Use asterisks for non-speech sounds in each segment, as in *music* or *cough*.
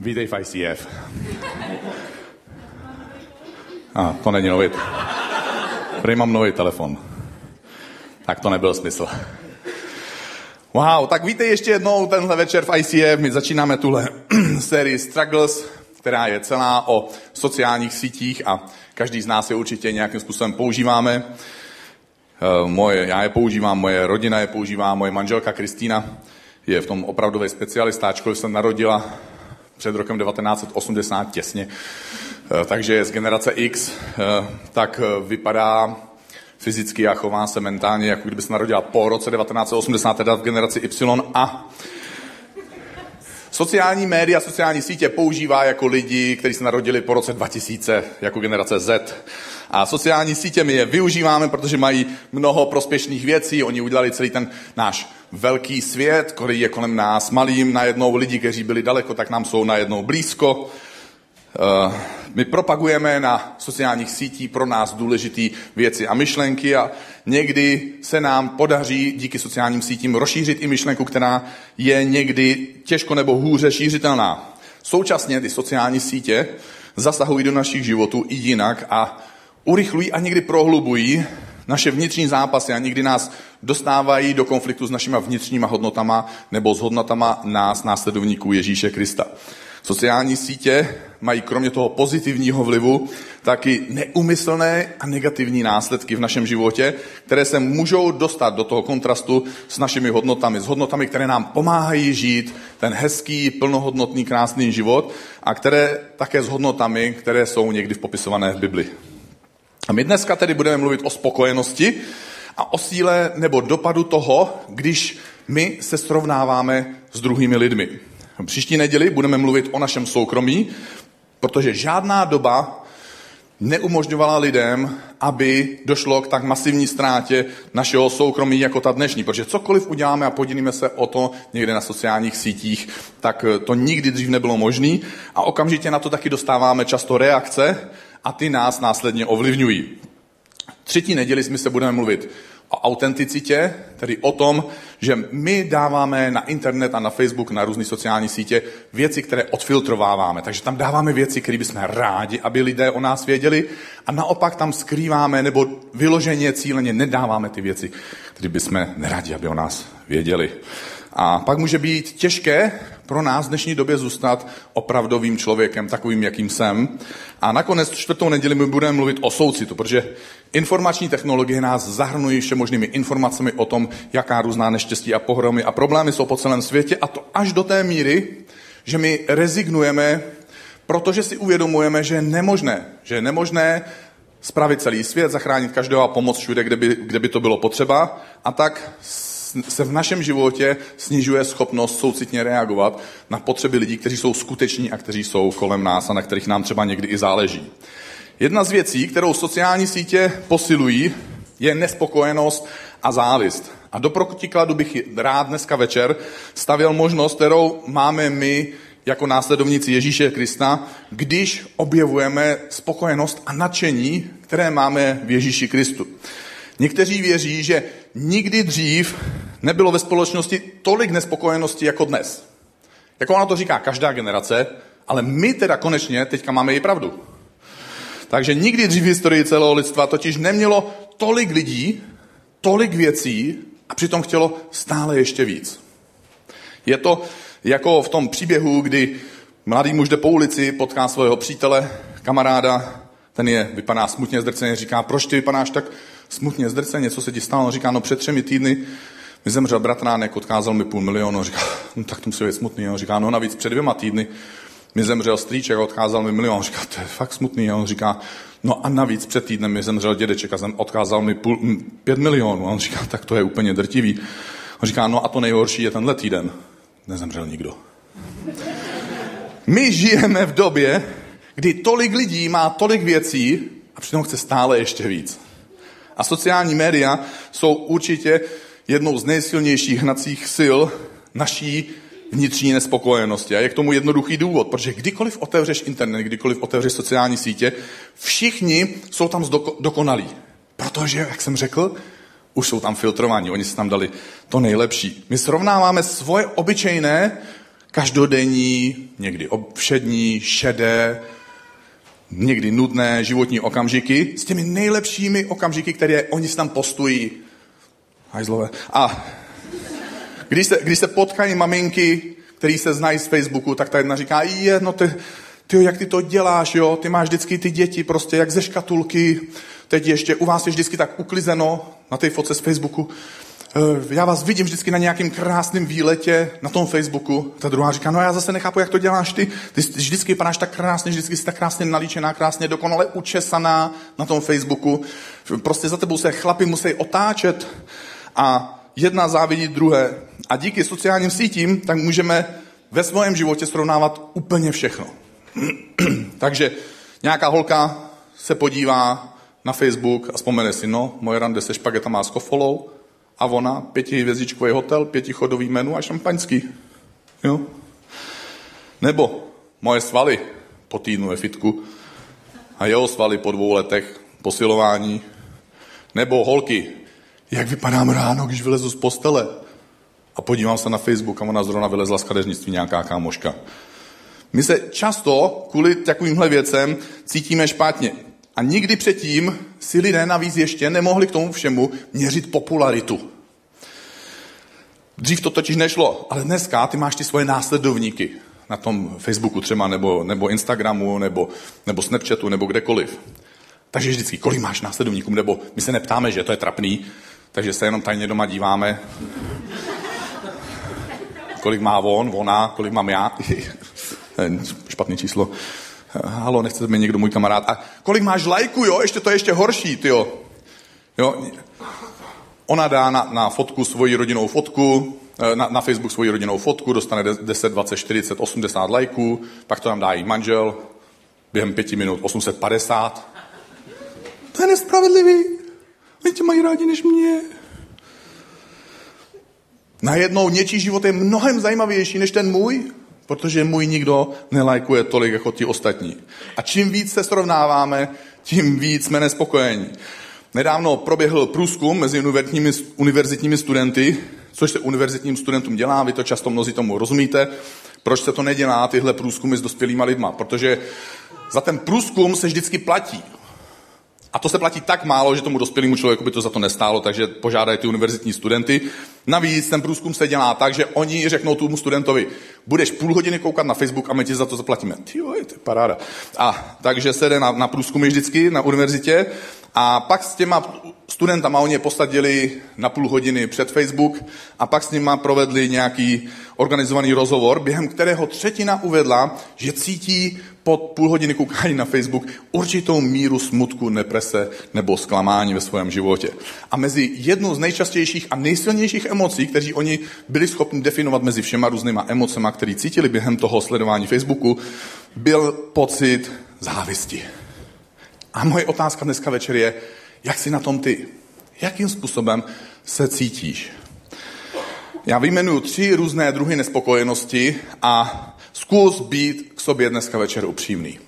Vítej v ICF. A, to není nový. Prý mám nový telefon. Tak to nebyl smysl. Wow, tak vítej ještě jednou tenhle večer v ICF. My začínáme tuhle *clears throat* sérii Struggles, která je celá o sociálních sítích a každý z nás je určitě nějakým způsobem používáme. Eh, moje, já je používám, moje rodina je používá, moje manželka Kristýna je v tom opravdový specialista, ačkoliv se narodila před rokem 1980 těsně, eh, takže z generace X, eh, tak vypadá fyzicky a chová se mentálně, jako kdyby se narodila po roce 1980, teda v generaci Y a Sociální média, sociální sítě používá jako lidi, kteří se narodili po roce 2000, jako generace Z. A sociální sítě my je využíváme, protože mají mnoho prospěšných věcí. Oni udělali celý ten náš velký svět, který je kolem nás malým. Najednou lidi, kteří byli daleko, tak nám jsou najednou blízko. Eh, my propagujeme na sociálních sítích pro nás důležité věci a myšlenky a někdy se nám podaří díky sociálním sítím rozšířit i myšlenku, která je někdy těžko nebo hůře šířitelná. Současně ty sociální sítě zasahují do našich životů i jinak a urychlují a někdy prohlubují naše vnitřní zápasy a někdy nás dostávají do konfliktu s našimi vnitřníma hodnotama nebo s hodnotama nás, následovníků Ježíše Krista. Sociální sítě mají kromě toho pozitivního vlivu taky neumyslné a negativní následky v našem životě, které se můžou dostat do toho kontrastu s našimi hodnotami, s hodnotami, které nám pomáhají žít ten hezký, plnohodnotný, krásný život a které také s hodnotami, které jsou někdy popisované v Bibli. A my dneska tedy budeme mluvit o spokojenosti a o síle nebo dopadu toho, když my se srovnáváme s druhými lidmi. Příští neděli budeme mluvit o našem soukromí, protože žádná doba neumožňovala lidem, aby došlo k tak masivní ztrátě našeho soukromí jako ta dnešní. Protože cokoliv uděláme a podělíme se o to někde na sociálních sítích, tak to nikdy dřív nebylo možné a okamžitě na to taky dostáváme často reakce a ty nás následně ovlivňují. Třetí neděli jsme se budeme mluvit o autenticitě, tedy o tom, že my dáváme na internet a na Facebook, na různé sociální sítě věci, které odfiltrováváme. Takže tam dáváme věci, které bychom rádi, aby lidé o nás věděli a naopak tam skrýváme nebo vyloženě, cíleně nedáváme ty věci, které bychom neradi, aby o nás věděli. A pak může být těžké pro nás v dnešní době zůstat opravdovým člověkem, takovým, jakým jsem. A nakonec čtvrtou neděli my budeme mluvit o soucitu, protože informační technologie nás zahrnují ještě možnými informacemi o tom, jaká různá neštěstí a pohromy a problémy jsou po celém světě a to až do té míry, že my rezignujeme, protože si uvědomujeme, že je nemožné, že je nemožné spravit celý svět, zachránit každého a pomoct všude, kde by, kde by to bylo potřeba. A tak se v našem životě snižuje schopnost soucitně reagovat na potřeby lidí, kteří jsou skuteční a kteří jsou kolem nás a na kterých nám třeba někdy i záleží. Jedna z věcí, kterou sociální sítě posilují, je nespokojenost a závist. A do protikladu bych rád dneska večer stavěl možnost, kterou máme my jako následovníci Ježíše Krista, když objevujeme spokojenost a nadšení, které máme v Ježíši Kristu. Někteří věří, že nikdy dřív nebylo ve společnosti tolik nespokojenosti jako dnes. Jako ona to říká každá generace, ale my teda konečně teďka máme i pravdu. Takže nikdy dřív v historii celého lidstva totiž nemělo tolik lidí, tolik věcí a přitom chtělo stále ještě víc. Je to jako v tom příběhu, kdy mladý muž jde po ulici, potká svého přítele, kamaráda, ten je, vypadá smutně zdrceně, říká, proč ty vypadáš tak smutně zdrceně, co se ti stalo? Říká, no před třemi týdny mi zemřel bratránek, odkázal mi půl milionu. On říká, no tak to musí být smutný. On říká, no navíc před dvěma týdny mi zemřel strýček odkázal mi milion. On říká, to je fakt smutný. A on říká, no a navíc před týdnem mi zemřel dědeček a odkázal mi půl, pět milionů. On říká, tak to je úplně drtivý. On říká, no a to nejhorší je tenhle týden. Nezemřel nikdo. My žijeme v době, kdy tolik lidí má tolik věcí a přitom chce stále ještě víc. A sociální média jsou určitě jednou z nejsilnějších hnacích sil naší vnitřní nespokojenosti. A je k tomu jednoduchý důvod, protože kdykoliv otevřeš internet, kdykoliv otevřeš sociální sítě, všichni jsou tam dokonalí. Protože, jak jsem řekl, už jsou tam filtrovaní, oni si tam dali to nejlepší. My srovnáváme svoje obyčejné, každodenní, někdy všední, šedé, někdy nudné životní okamžiky s těmi nejlepšími okamžiky, které oni tam postují. Hajzlové. A když se, když se potkají maminky, který se znají z Facebooku, tak ta jedna říká, je, no ty, ty, jak ty to děláš, jo, ty máš vždycky ty děti prostě jak ze škatulky, teď ještě u vás je vždycky tak uklizeno na té fotce z Facebooku, já vás vidím vždycky na nějakém krásném výletě na tom Facebooku. Ta druhá říká, no já zase nechápu, jak to děláš ty. Ty vždycky vypadáš tak krásně, vždycky jsi tak krásně nalíčená, krásně dokonale učesaná na tom Facebooku. Prostě za tebou se chlapi musí otáčet a jedna závidí druhé. A díky sociálním sítím tak můžeme ve svém životě srovnávat úplně všechno. *clears throat* Takže nějaká holka se podívá na Facebook a vzpomene si, no, moje rande se špagetama s kofolou, a ona, pětihvězdičkový hotel, pětichodový menu a šampaňský. Jo? Nebo moje svaly po týdnu ve fitku a jeho svaly po dvou letech posilování. Nebo holky, jak vypadám ráno, když vylezu z postele. A podívám se na Facebook a ona zrovna vylezla z kadeřnictví nějaká kámoška. My se často kvůli takovýmhle věcem cítíme špatně. A nikdy předtím si lidé navíc ještě nemohli k tomu všemu měřit popularitu. Dřív to totiž nešlo, ale dneska ty máš ty svoje následovníky na tom Facebooku třeba, nebo, nebo Instagramu, nebo, nebo Snapchatu, nebo kdekoliv. Takže vždycky, kolik máš následovníků, nebo my se neptáme, že to je trapný, takže se jenom tajně doma díváme. kolik má on, ona, kolik mám já. *laughs* Špatný číslo halo, nechce mi někdo můj kamarád. A kolik máš lajků, jo? Ještě to je ještě horší, ty jo. Ona dá na, na fotku svoji rodinou fotku, eh, na, na Facebook svoji rodinou fotku, dostane 10, 20, 40, 80 lajků, pak to tam dá jí manžel, během pěti minut 850. To je nespravedlivý. Oni tě mají rádi než mě. Najednou něčí život je mnohem zajímavější než ten můj. Protože můj nikdo nelajkuje tolik jako ti ostatní. A čím víc se srovnáváme, tím víc jsme nespokojení. Nedávno proběhl průzkum mezi univerzitními, studenty, což se univerzitním studentům dělá, vy to často mnozí tomu rozumíte. Proč se to nedělá, tyhle průzkumy s dospělýma lidma? Protože za ten průzkum se vždycky platí. A to se platí tak málo, že tomu dospělému člověku by to za to nestálo, takže požádají ty univerzitní studenty. Navíc ten průzkum se dělá tak, že oni řeknou tomu studentovi, budeš půl hodiny koukat na Facebook a my ti za to zaplatíme. Ty jo, to paráda. A takže se jde na, na průzkumy vždycky na univerzitě a pak s těma studentama oni je posadili na půl hodiny před Facebook a pak s nima provedli nějaký organizovaný rozhovor, během kterého třetina uvedla, že cítí po půl hodiny koukání na Facebook určitou míru smutku, neprese nebo zklamání ve svém životě. A mezi jednou z nejčastějších a nejsilnějších emocí, kteří oni byli schopni definovat mezi všema různýma emocema, které cítili během toho sledování Facebooku, byl pocit závisti. A moje otázka dneska večer je, jak jsi na tom ty? Jakým způsobem se cítíš? Já vyjmenuju tři různé druhy nespokojenosti a zkus být k sobě dneska večer upřímný.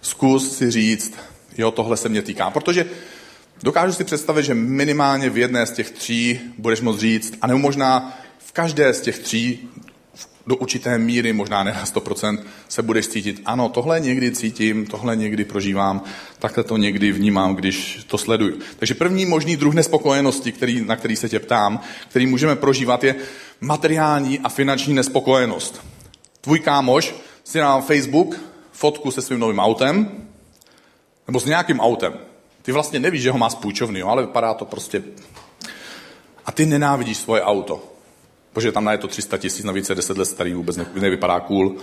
Zkus si říct, jo, tohle se mě týká. Protože dokážu si představit, že minimálně v jedné z těch tří budeš moct říct, a nebo možná v každé z těch tří do určité míry, možná ne na 100%, se budeš cítit, ano, tohle někdy cítím, tohle někdy prožívám, takhle to někdy vnímám, když to sleduju. Takže první možný druh nespokojenosti, který, na který se tě ptám, který můžeme prožívat, je materiální a finanční nespokojenost. Tvůj kámoš si na Facebook fotku se svým novým autem, nebo s nějakým autem. Ty vlastně nevíš, že ho má spůjčovný, ale vypadá to prostě... A ty nenávidíš svoje auto protože tam je to 300 tisíc, navíc je 10 let starý, vůbec nevypadá cool.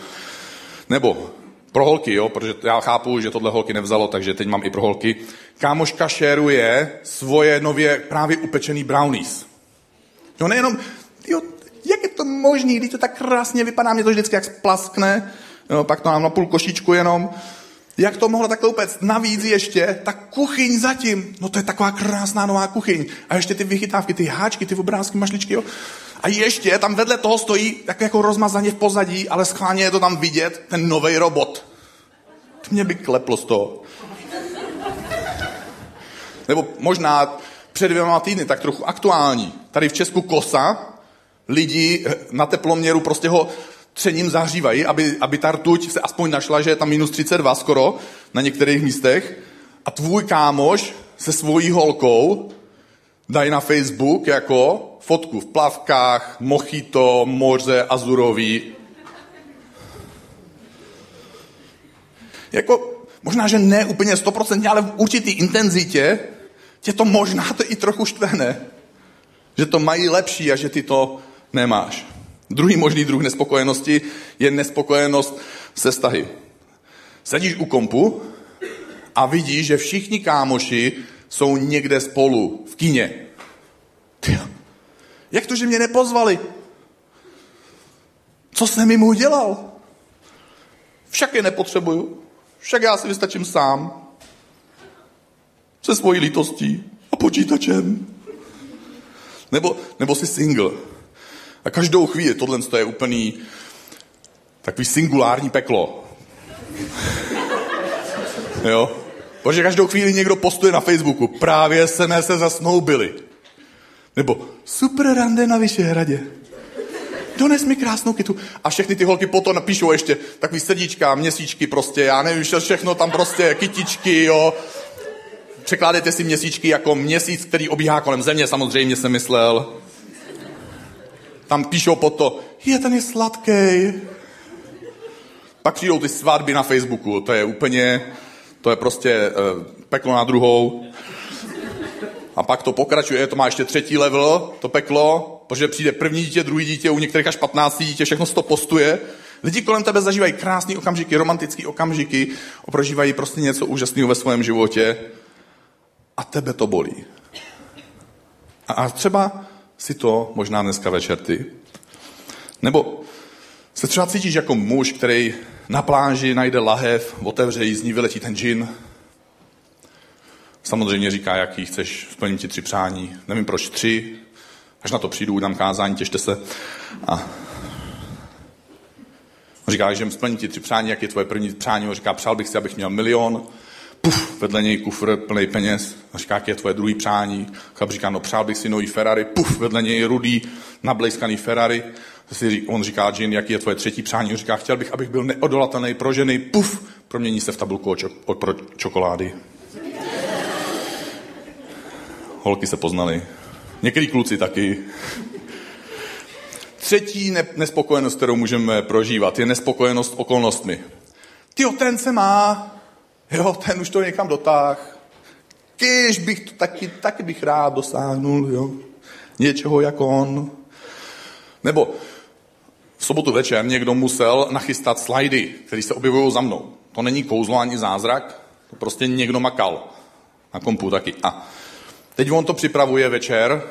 Nebo pro holky, jo, protože já chápu, že tohle holky nevzalo, takže teď mám i pro holky. Kámoška šeruje svoje nově právě upečený brownies. Jo, nejenom, jo, jak je to možný, když to tak krásně vypadá, mě to vždycky jak splaskne, jo, pak to mám na půl košičku jenom. Jak to mohlo takhle upéct? Navíc ještě ta kuchyň zatím. No to je taková krásná nová kuchyň. A ještě ty vychytávky, ty háčky, ty obrázky, mašličky, jo. A ještě tam vedle toho stojí tak jako rozmazaně v pozadí, ale schválně je to tam vidět, ten nový robot. To mě by kleplo z toho. Nebo možná před dvěma týdny, tak trochu aktuální. Tady v Česku kosa, lidi na teploměru prostě ho třením zahřívají, aby, aby ta rtuť se aspoň našla, že je tam minus 32 skoro na některých místech. A tvůj kámoš se svojí holkou dají na Facebook jako fotku v plavkách, mochito, moře, azurový. Jako, možná, že ne úplně stoprocentně, ale v určitý intenzitě tě to možná to i trochu štve, ne? Že to mají lepší a že ty to nemáš. Druhý možný druh nespokojenosti je nespokojenost se stahy. Sedíš u kompu a vidíš, že všichni kámoši jsou někde spolu v kině. Jak to, že mě nepozvali? Co jsem jim udělal? Však je nepotřebuju. Však já si vystačím sám. Se svojí lítostí a počítačem. Nebo, nebo jsi single. A každou chvíli, tohle je úplný takový singulární peklo. jo? Protože každou chvíli někdo postuje na Facebooku, právě jsme se zasnoubili. Nebo super rande na Vyšehradě. Dones mi krásnou kytu. A všechny ty holky potom napíšou ještě takový srdíčka, měsíčky prostě, já nevím, všechno tam prostě, kytičky, jo. Překládejte si měsíčky jako měsíc, který obíhá kolem země, samozřejmě jsem myslel. Tam píšou po to, je ten je sladký. Pak přijdou ty svatby na Facebooku, to je úplně, to je prostě uh, peklo na druhou. A pak to pokračuje, to má ještě třetí level, to peklo, protože přijde první dítě, druhý dítě, u některých až 15 dítě, všechno se to postuje. Lidi kolem tebe zažívají krásné okamžiky, romantické okamžiky, prožívají prostě něco úžasného ve svém životě a tebe to bolí. A třeba si to možná dneska večer ty. Nebo se třeba cítíš jako muž, který na pláži najde lahev, otevře ji, z ní vyletí ten džin. Samozřejmě říká, jaký chceš, splnit ti tři přání. Nevím proč tři, až na to přijdu, dám kázání, těšte se. A on říká, že splní ti tři přání, jak je tvoje první přání. On říká, přál bych si, abych měl milion puf, vedle něj kufr plný peněz. A říká, jak je tvoje druhý přání. Chlap říká, no přál bych si nový Ferrari, puf, vedle něj rudý, nablejskaný Ferrari. On říká, Jin, jaký je tvoje třetí přání? On říká, chtěl bych, abych byl neodolatelný pro ženy, puf, promění se v tabulku od, pro čokolády. Holky se poznaly. Některý kluci taky. Třetí nespokojenost, kterou můžeme prožívat, je nespokojenost okolnostmi. Ty ten se má, Jo, ten už to někam dotáh. Když bych to taky, taky bych rád dosáhnul, jo. Něčeho jako on. Nebo v sobotu večer někdo musel nachystat slajdy, které se objevují za mnou. To není kouzlo ani zázrak, to prostě někdo makal. Na kompu taky. A teď on to připravuje večer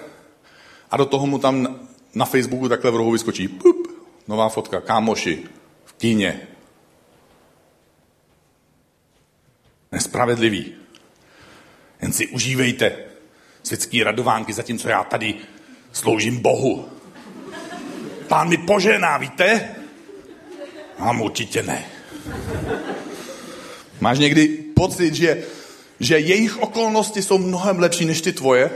a do toho mu tam na Facebooku takhle v rohu vyskočí pup, nová fotka, kámoši, v kíně, nespravedlivý. Jen si užívejte světský radovánky, zatímco já tady sloužím Bohu. Pán mi požená, víte? Mám určitě ne. Máš někdy pocit, že, že jejich okolnosti jsou mnohem lepší než ty tvoje?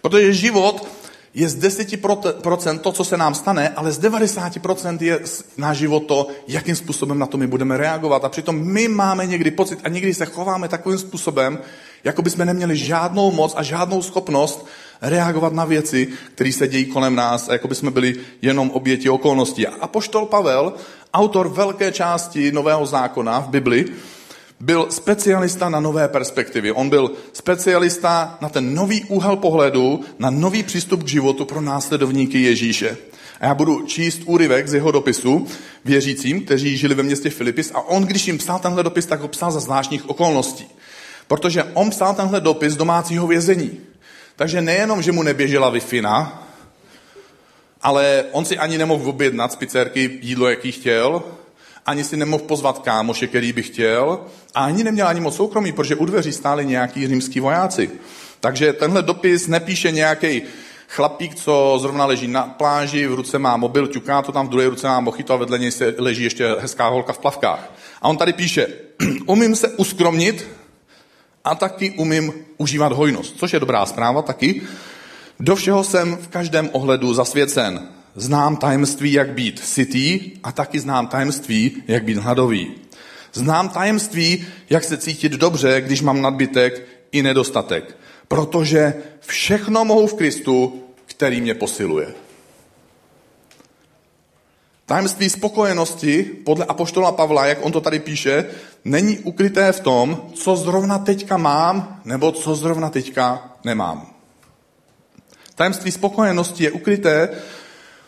Protože život je z 10% to, co se nám stane, ale z 90% je náš život to, jakým způsobem na to my budeme reagovat. A přitom my máme někdy pocit a někdy se chováme takovým způsobem, jako bychom neměli žádnou moc a žádnou schopnost reagovat na věci, které se dějí kolem nás jako bychom byli jenom oběti okolností. A poštol Pavel, autor velké části Nového zákona v Bibli, byl specialista na nové perspektivy. On byl specialista na ten nový úhel pohledu, na nový přístup k životu pro následovníky Ježíše. A já budu číst úryvek z jeho dopisu věřícím, kteří žili ve městě Filipis a on, když jim psal tenhle dopis, tak ho psal za zvláštních okolností. Protože on psal tenhle dopis domácího vězení. Takže nejenom, že mu neběžela wi ale on si ani nemohl objednat z pizzerky jídlo, jaký chtěl, ani si nemohl pozvat kámoše, který by chtěl, a ani neměl ani moc soukromí, protože u dveří stáli nějaký římský vojáci. Takže tenhle dopis nepíše nějaký chlapík, co zrovna leží na pláži, v ruce má mobil, ťuká to tam, v druhé ruce má mochito a vedle něj se leží ještě hezká holka v plavkách. A on tady píše, *clears throat* umím se uskromnit a taky umím užívat hojnost, což je dobrá zpráva taky. Do všeho jsem v každém ohledu zasvěcen. Znám tajemství, jak být sytý a taky znám tajemství, jak být hladový. Znám tajemství, jak se cítit dobře, když mám nadbytek i nedostatek. Protože všechno mohu v Kristu, který mě posiluje. Tajemství spokojenosti podle apoštola Pavla, jak on to tady píše, není ukryté v tom, co zrovna teďka mám, nebo co zrovna teďka nemám. Tajemství spokojenosti je ukryté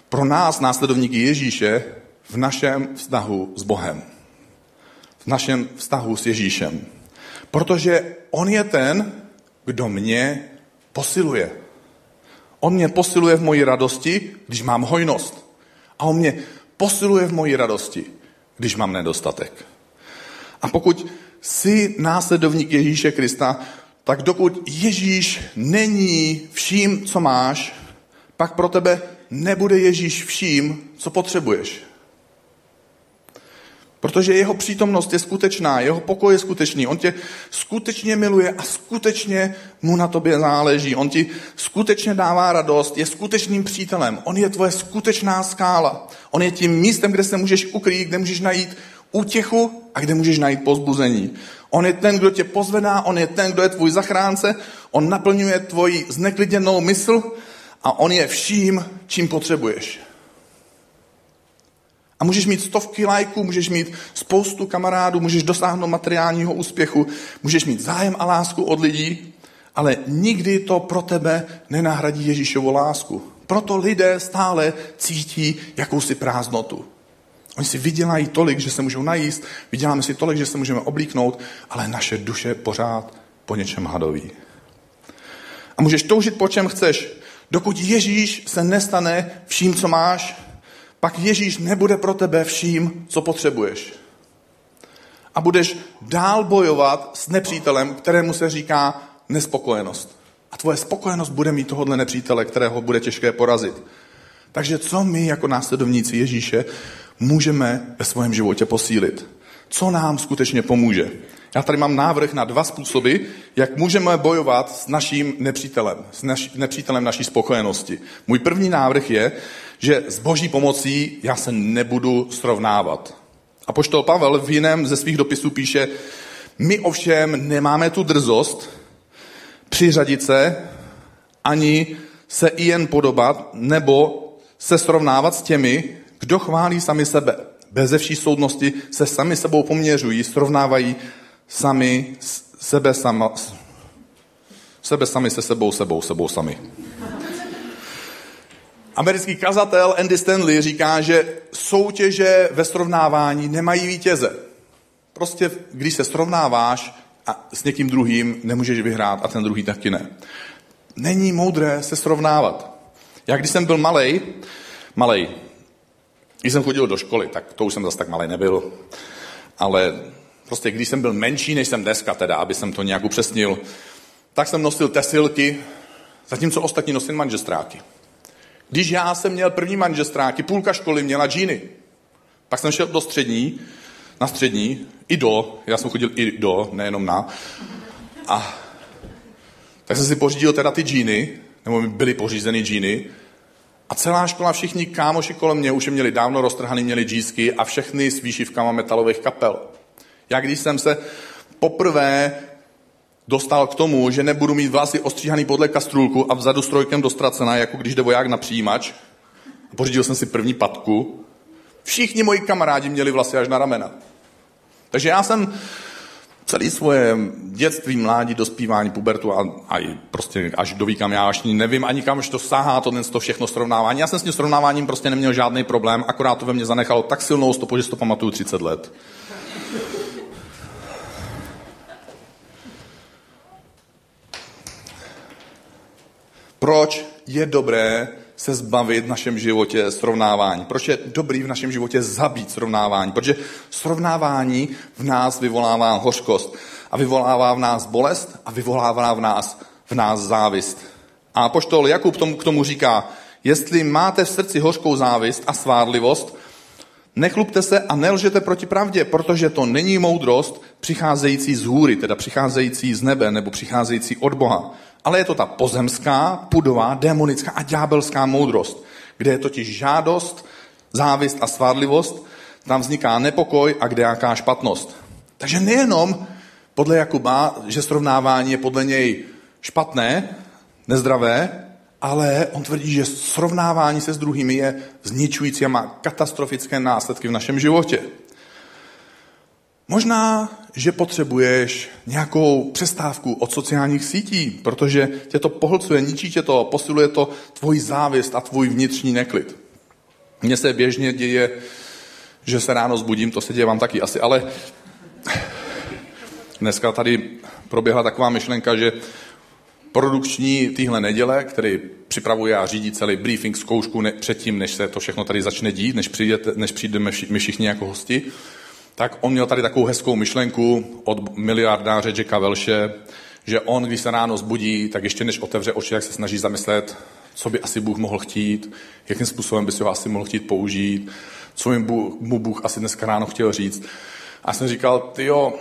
pro nás, následovníky Ježíše, v našem vztahu s Bohem. V našem vztahu s Ježíšem. Protože on je ten, kdo mě posiluje. On mě posiluje v moji radosti, když mám hojnost. A on mě posiluje v moji radosti, když mám nedostatek. A pokud jsi následovník Ježíše Krista, tak dokud Ježíš není vším, co máš, pak pro tebe nebude Ježíš vším, co potřebuješ. Protože jeho přítomnost je skutečná, jeho pokoj je skutečný. On tě skutečně miluje a skutečně mu na tobě záleží. On ti skutečně dává radost, je skutečným přítelem. On je tvoje skutečná skála. On je tím místem, kde se můžeš ukrýt, kde můžeš najít útěchu a kde můžeš najít pozbuzení. On je ten, kdo tě pozvedá, on je ten, kdo je tvůj zachránce, on naplňuje tvoji zneklidněnou mysl a on je vším, čím potřebuješ. A můžeš mít stovky lajků, můžeš mít spoustu kamarádů, můžeš dosáhnout materiálního úspěchu, můžeš mít zájem a lásku od lidí, ale nikdy to pro tebe nenahradí Ježíšovu lásku. Proto lidé stále cítí jakousi prázdnotu. Oni si vydělají tolik, že se můžou najíst, vyděláme si tolik, že se můžeme oblíknout, ale naše duše pořád po něčem hadoví. A můžeš toužit po čem chceš. Dokud Ježíš se nestane vším, co máš, pak Ježíš nebude pro tebe vším, co potřebuješ. A budeš dál bojovat s nepřítelem, kterému se říká nespokojenost. A tvoje spokojenost bude mít tohohle nepřítele, kterého bude těžké porazit. Takže co my jako následovníci Ježíše můžeme ve svém životě posílit? Co nám skutečně pomůže? Já tady mám návrh na dva způsoby, jak můžeme bojovat s naším nepřítelem, s naš, nepřítelem naší spokojenosti. Můj první návrh je, že s boží pomocí já se nebudu srovnávat. A poštol Pavel v jiném ze svých dopisů píše, my ovšem nemáme tu drzost přiřadit se, ani se i jen podobat, nebo se srovnávat s těmi, kdo chválí sami sebe. Beze vší soudnosti se sami sebou poměřují, srovnávají sami sebe, sama, sebe sami se sebou, sebou, sebou sami. Americký kazatel Andy Stanley říká, že soutěže ve srovnávání nemají vítěze. Prostě, když se srovnáváš a s někým druhým, nemůžeš vyhrát a ten druhý taky ne. Není moudré se srovnávat. Já když jsem byl malý, malý, když jsem chodil do školy, tak to už jsem zase tak malý nebyl, ale prostě když jsem byl menší, než jsem dneska teda, aby jsem to nějak upřesnil, tak jsem nosil tesilky, zatímco ostatní nosili manžestráky. Když já jsem měl první manžestráky, půlka školy měla džíny. Pak jsem šel do střední, na střední, i do, já jsem chodil i do, nejenom na. A tak jsem si pořídil teda ty džíny, nebo mi byly pořízeny džíny. A celá škola, všichni kámoši kolem mě už je měli dávno roztrhaný, měli džísky a všechny s výšivkama metalových kapel. Já když jsem se poprvé dostal k tomu, že nebudu mít vlasy ostříhaný podle kastrůlku a vzadu strojkem dostracená, jako když jde voják na přijímač. Pořídil jsem si první patku. Všichni moji kamarádi měli vlasy až na ramena. Takže já jsem celý svoje dětství, mládí, dospívání, pubertu a, a prostě až do kam já až nevím ani kam to sahá, to, to všechno srovnávání. Já jsem s tím srovnáváním prostě neměl žádný problém, akorát to ve mně zanechalo tak silnou stopu, že si to pamatuju 30 let. Proč je dobré se zbavit v našem životě srovnávání? Proč je dobrý v našem životě zabít srovnávání? Protože srovnávání v nás vyvolává hořkost a vyvolává v nás bolest a vyvolává v nás, v nás závist. A poštol Jakub tomu, k tomu říká, jestli máte v srdci hořkou závist a svádlivost, nechlupte se a nelžete proti pravdě, protože to není moudrost přicházející z hůry, teda přicházející z nebe nebo přicházející od Boha ale je to ta pozemská, pudová, démonická a ďábelská moudrost, Kde je totiž žádost, závist a svádlivost, tam vzniká nepokoj a kde jaká špatnost. Takže nejenom podle Jakuba, že srovnávání je podle něj špatné, nezdravé, ale on tvrdí, že srovnávání se s druhými je zničující a má katastrofické následky v našem životě. Možná, že potřebuješ nějakou přestávku od sociálních sítí, protože tě to pohlcuje, ničí tě to, posiluje to tvoji závist a tvůj vnitřní neklid. Mně se běžně děje, že se ráno zbudím, to se děje vám taky asi, ale dneska tady proběhla taková myšlenka, že produkční týhle neděle, který připravuje a řídí celý briefing, zkoušku ne, předtím, než se to všechno tady začne dít, než, přijde, než přijdeme my všichni jako hosti, tak on měl tady takovou hezkou myšlenku od miliardáře Jacka Velše, že on, když se ráno zbudí, tak ještě než otevře oči, jak se snaží zamyslet, co by asi Bůh mohl chtít, jakým způsobem by si ho asi mohl chtít použít, co mu Bůh asi dneska ráno chtěl říct. A jsem říkal, ty jo,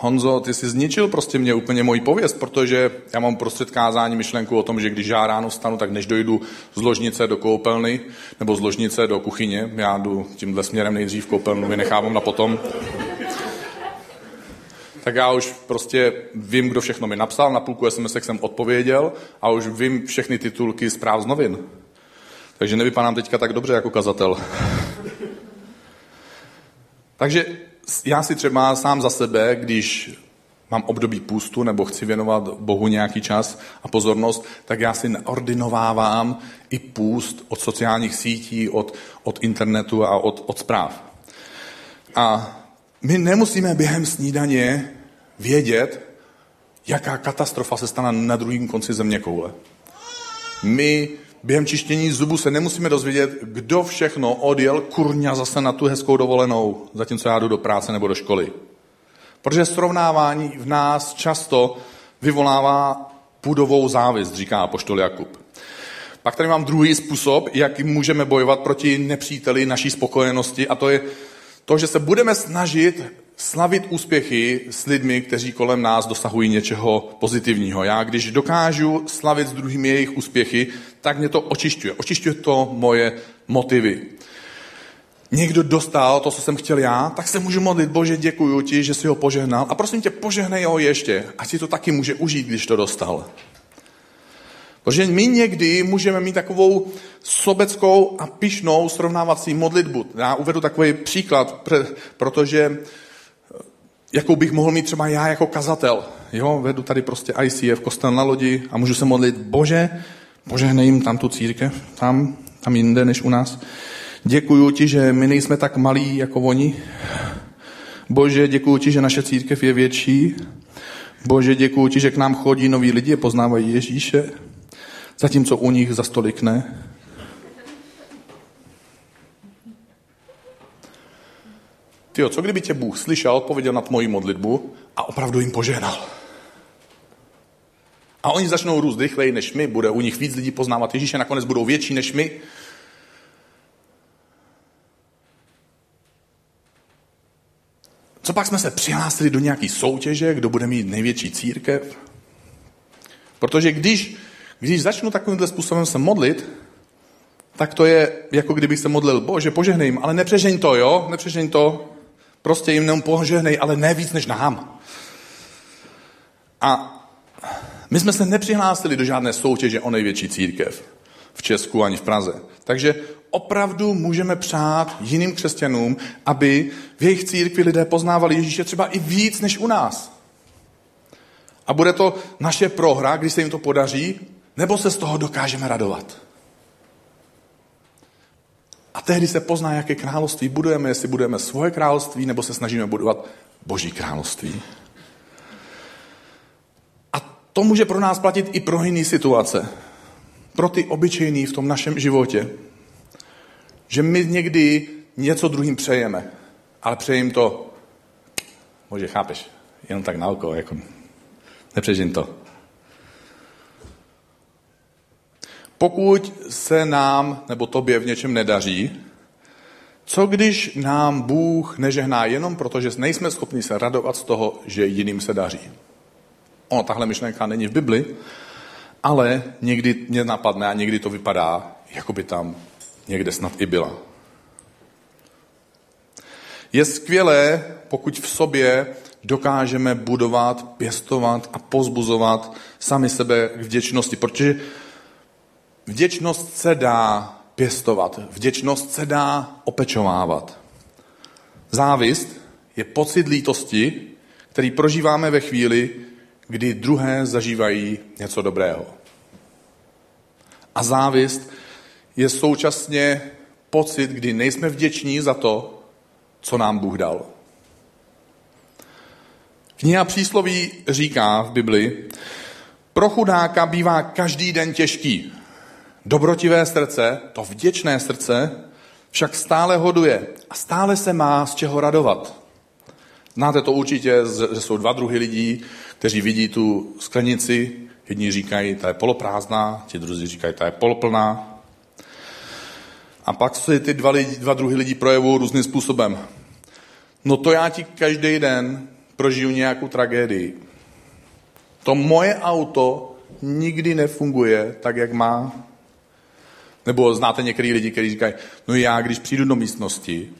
Honzo, ty jsi zničil prostě mě úplně moji pověst, protože já mám prostřed kázání myšlenku o tom, že když já ráno vstanu, tak než dojdu z ložnice do koupelny nebo z ložnice do kuchyně, já jdu tímhle směrem nejdřív koupelnu, vynechávám na potom, tak já už prostě vím, kdo všechno mi napsal, na půlku SMS jsem odpověděl a už vím všechny titulky zpráv z novin. Takže nevypadám teďka tak dobře jako kazatel. Takže já si třeba sám za sebe, když mám období půstu nebo chci věnovat Bohu nějaký čas a pozornost, tak já si ordinovávám i půst od sociálních sítí, od, od internetu a od, od zpráv. A my nemusíme během snídaně vědět, jaká katastrofa se stane na druhém konci země koule. My během čištění zubů se nemusíme dozvědět, kdo všechno odjel kurňa zase na tu hezkou dovolenou, zatímco já jdu do práce nebo do školy. Protože srovnávání v nás často vyvolává půdovou závist, říká apoštol Jakub. Pak tady mám druhý způsob, jak můžeme bojovat proti nepříteli naší spokojenosti a to je to, že se budeme snažit slavit úspěchy s lidmi, kteří kolem nás dosahují něčeho pozitivního. Já, když dokážu slavit s druhými jejich úspěchy, tak mě to očišťuje. Očišťuje to moje motivy. Někdo dostal to, co jsem chtěl já, tak se můžu modlit, Bože, děkuji ti, že jsi ho požehnal a prosím tě, požehnej ho ještě, ať si to taky může užít, když to dostal. Protože my někdy můžeme mít takovou sobeckou a pišnou srovnávací modlitbu. Já uvedu takový příklad, protože jakou bych mohl mít třeba já jako kazatel. Jo, vedu tady prostě ICF, kostel na lodi a můžu se modlit, bože, bože, nejím tam tu církev, tam, tam jinde než u nás. Děkuju ti, že my nejsme tak malí jako oni. Bože, děkuju ti, že naše církev je větší. Bože, děkuju ti, že k nám chodí noví lidi a poznávají Ježíše, zatímco u nich za stolik ne. Ty co kdyby tě Bůh slyšel, odpověděl na moji modlitbu a opravdu jim požehnal? A oni začnou růst rychleji než my, bude u nich víc lidí poznávat Ježíše, nakonec budou větší než my. Co pak jsme se přihlásili do nějaký soutěže, kdo bude mít největší církev? Protože když, když začnu takovýmhle způsobem se modlit, tak to je, jako kdybych se modlil, bože, požehnej jim, ale nepřežeň to, jo? Nepřežeň to, Prostě jim jenom požehnej, ale ne víc než nám. A my jsme se nepřihlásili do žádné soutěže o největší církev v Česku ani v Praze. Takže opravdu můžeme přát jiným křesťanům, aby v jejich církvi lidé poznávali Ježíše třeba i víc než u nás. A bude to naše prohra, když se jim to podaří, nebo se z toho dokážeme radovat. A tehdy se pozná, jaké království budujeme, jestli budujeme svoje království, nebo se snažíme budovat Boží království. A to může pro nás platit i pro jiné situace. Pro ty obyčejný v tom našem životě. Že my někdy něco druhým přejeme, ale přejím to, Bože, chápeš, jenom tak na oko, jako nepřežím to. Pokud se nám nebo tobě v něčem nedaří, co když nám Bůh nežehná jenom proto, že nejsme schopni se radovat z toho, že jiným se daří? Ono, tahle myšlenka není v Bibli, ale někdy mě napadne a někdy to vypadá, jako by tam někde snad i byla. Je skvělé, pokud v sobě dokážeme budovat, pěstovat a pozbuzovat sami sebe k vděčnosti, protože vděčnost se dá pěstovat, vděčnost se dá opečovávat. Závist je pocit lítosti, který prožíváme ve chvíli, kdy druhé zažívají něco dobrého. A závist je současně pocit, kdy nejsme vděční za to, co nám Bůh dal. Kniha přísloví říká v Bibli, pro chudáka bývá každý den těžký. Dobrotivé srdce, to vděčné srdce, však stále hoduje a stále se má z čeho radovat. Znáte to určitě, že jsou dva druhy lidí, kteří vidí tu sklenici. Jedni říkají, ta je poloprázdná, ti druzí říkají, ta je poloplná. A pak se ty dva, lidi, dva druhy lidí projevují různým způsobem. No to já ti každý den prožiju nějakou tragédii. To moje auto nikdy nefunguje tak, jak má. Nebo znáte některý lidi, kteří říkají, no já, když přijdu do místnosti,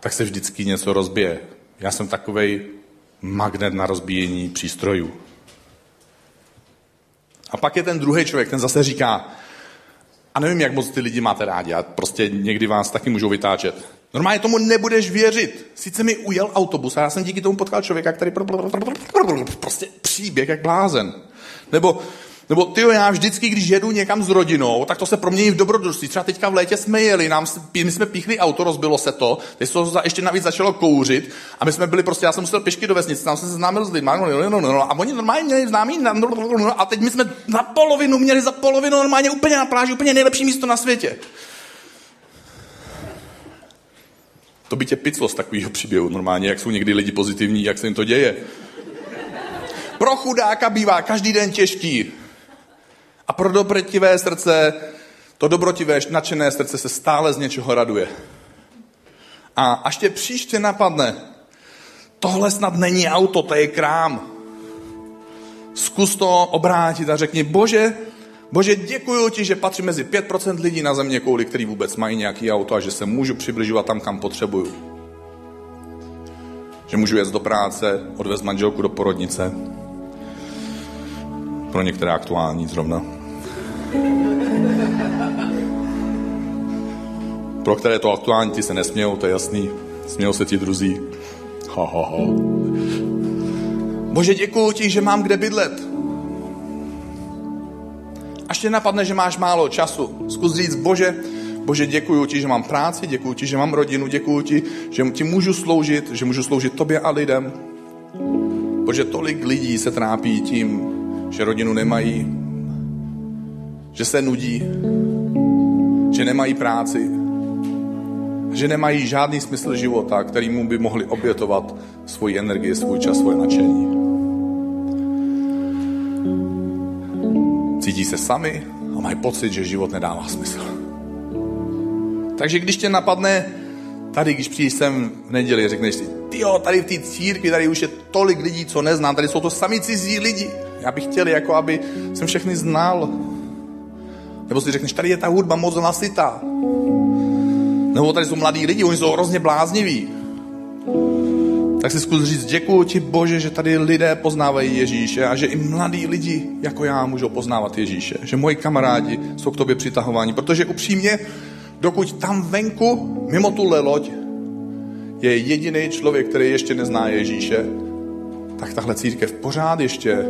tak se vždycky něco rozbije. Já jsem takovej magnet na rozbíjení přístrojů. A pak je ten druhý člověk, ten zase říká, a nevím, jak moc ty lidi máte rádi, a prostě někdy vás taky můžou vytáčet. Normálně tomu nebudeš věřit. Sice mi ujel autobus a já jsem díky tomu potkal člověka, který prostě příběh jak blázen. Nebo nebo ty já vždycky, když jedu někam s rodinou, tak to se promění v dobrodružství. Třeba teďka v létě jsme jeli, nám, my jsme píchli auto, rozbilo se to, teď se to ještě navíc začalo kouřit a my jsme byli prostě, já jsem musel pěšky do vesnice, tam jsem se známil s lidmi, no, no, no, no, a oni normálně měli známý, no, no, no, no, a teď my jsme na polovinu měli za polovinu normálně úplně na pláži, úplně nejlepší místo na světě. To by tě piclo z takového příběhu normálně, jak jsou někdy lidi pozitivní, jak se jim to děje. Pro chudáka bývá každý den těžký. A pro dobrotivé srdce, to dobrotivé, nadšené srdce se stále z něčeho raduje. A až tě příště napadne, tohle snad není auto, to je krám. Zkus to obrátit a řekni, bože, bože, děkuji ti, že patří mezi 5% lidí na země kouli, který vůbec mají nějaký auto a že se můžu přibližovat tam, kam potřebuju. Že můžu jet do práce, odvést manželku do porodnice. Pro některé aktuální zrovna. Pro které to aktuální, ty se nesmějou, to je jasný. Smějou se ti druzí. Ha, ha, ha. Bože, děkuji ti, že mám kde bydlet. Až tě napadne, že máš málo času, zkus říct, Bože, Bože, děkuji ti, že mám práci, děkuji ti, že mám rodinu, děkuji ti, že ti můžu sloužit, že můžu sloužit tobě a lidem. Bože, tolik lidí se trápí tím, že rodinu nemají, že se nudí, že nemají práci, že nemají žádný smysl života, kterýmu by mohli obětovat svoji energii, svůj čas, svoje nadšení. Cítí se sami a mají pocit, že život nedává smysl. Takže když tě napadne, tady, když přijdeš sem v neděli, řekneš si, jo, tady v té církvi, tady už je tolik lidí, co neznám, tady jsou to sami cizí lidi. Já bych chtěl, jako aby jsem všechny znal, nebo si řekneš, tady je ta hudba moc hlasitá. Nebo tady jsou mladí lidi, oni jsou hrozně blázniví. Tak si zkus říct, děkuji ti Bože, že tady lidé poznávají Ježíše a že i mladí lidi jako já můžou poznávat Ježíše. Že moji kamarádi jsou k tobě přitahováni. Protože upřímně, dokud tam venku, mimo tu loď, je jediný člověk, který ještě nezná Ježíše, tak tahle církev pořád ještě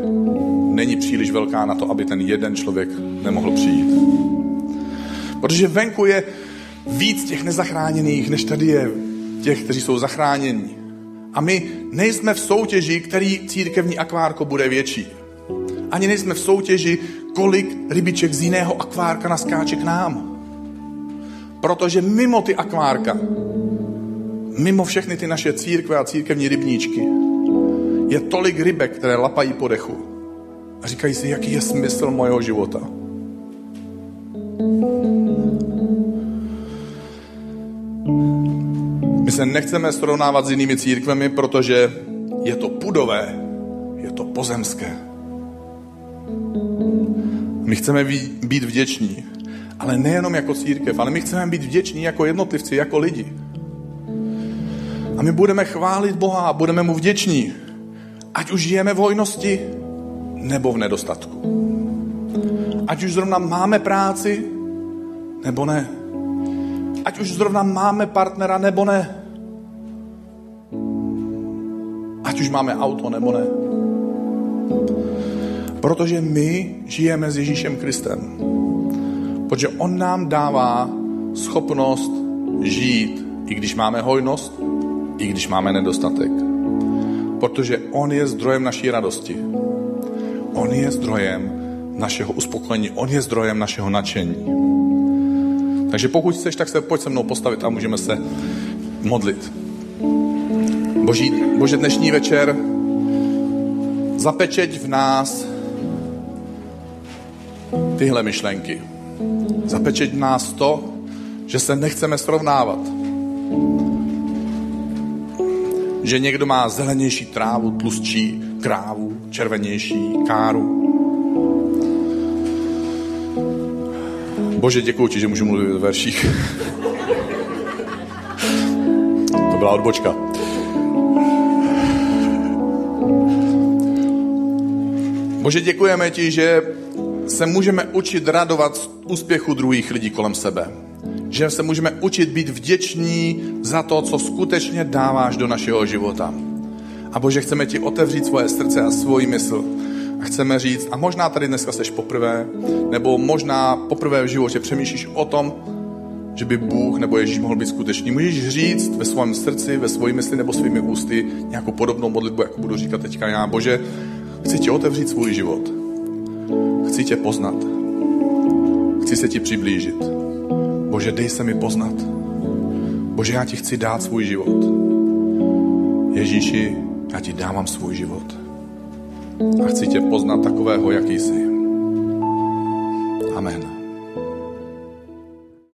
není příliš velká na to, aby ten jeden člověk nemohl přijít. Protože venku je víc těch nezachráněných, než tady je těch, kteří jsou zachráněni. A my nejsme v soutěži, který církevní akvárko bude větší. Ani nejsme v soutěži, kolik rybiček z jiného akvárka naskáče k nám. Protože mimo ty akvárka, mimo všechny ty naše církve a církevní rybníčky, je tolik rybek, které lapají po dechu a říkají si, jaký je smysl mojeho života. My se nechceme srovnávat s jinými církvemi, protože je to pudové, je to pozemské. My chceme být vděční Ale nejenom jako církev, ale my chceme být vděční jako jednotlivci, jako lidi. A my budeme chválit Boha a budeme mu vděční. Ať už žijeme v hojnosti, nebo v nedostatku. Ať už zrovna máme práci, nebo ne. Ať už zrovna máme partnera, nebo ne. Ať už máme auto, nebo ne. Protože my žijeme s Ježíšem Kristem. Protože On nám dává schopnost žít, i když máme hojnost, i když máme nedostatek. Protože On je zdrojem naší radosti. On je zdrojem našeho uspokojení, On je zdrojem našeho nadšení. Takže pokud chceš, tak se pojď se mnou postavit a můžeme se modlit. Boží, Bože, dnešní večer zapečeť v nás tyhle myšlenky. Zapečeť v nás to, že se nechceme srovnávat. Že někdo má zelenější trávu, tlustší krávu, červenější káru. Bože, děkuji ti, že můžu mluvit v verších. to byla odbočka. Bože, děkujeme ti, že se můžeme učit radovat z úspěchu druhých lidí kolem sebe. Že se můžeme učit být vděční za to, co skutečně dáváš do našeho života. A Bože, chceme ti otevřít svoje srdce a svůj mysl. A chceme říct, a možná tady dneska seš poprvé, nebo možná poprvé v životě přemýšlíš o tom, že by Bůh nebo Ježíš mohl být skutečný. Můžeš říct ve svém srdci, ve svojí mysli nebo svými ústy nějakou podobnou modlitbu, jako budu říkat teďka já. Bože, chci ti otevřít svůj život. Chci tě poznat. Chci se ti přiblížit. Bože, dej se mi poznat. Bože, já ti chci dát svůj život. Ježíši, já ti dávám svůj život. A chci tě poznat takového, jaký jsi. Amen.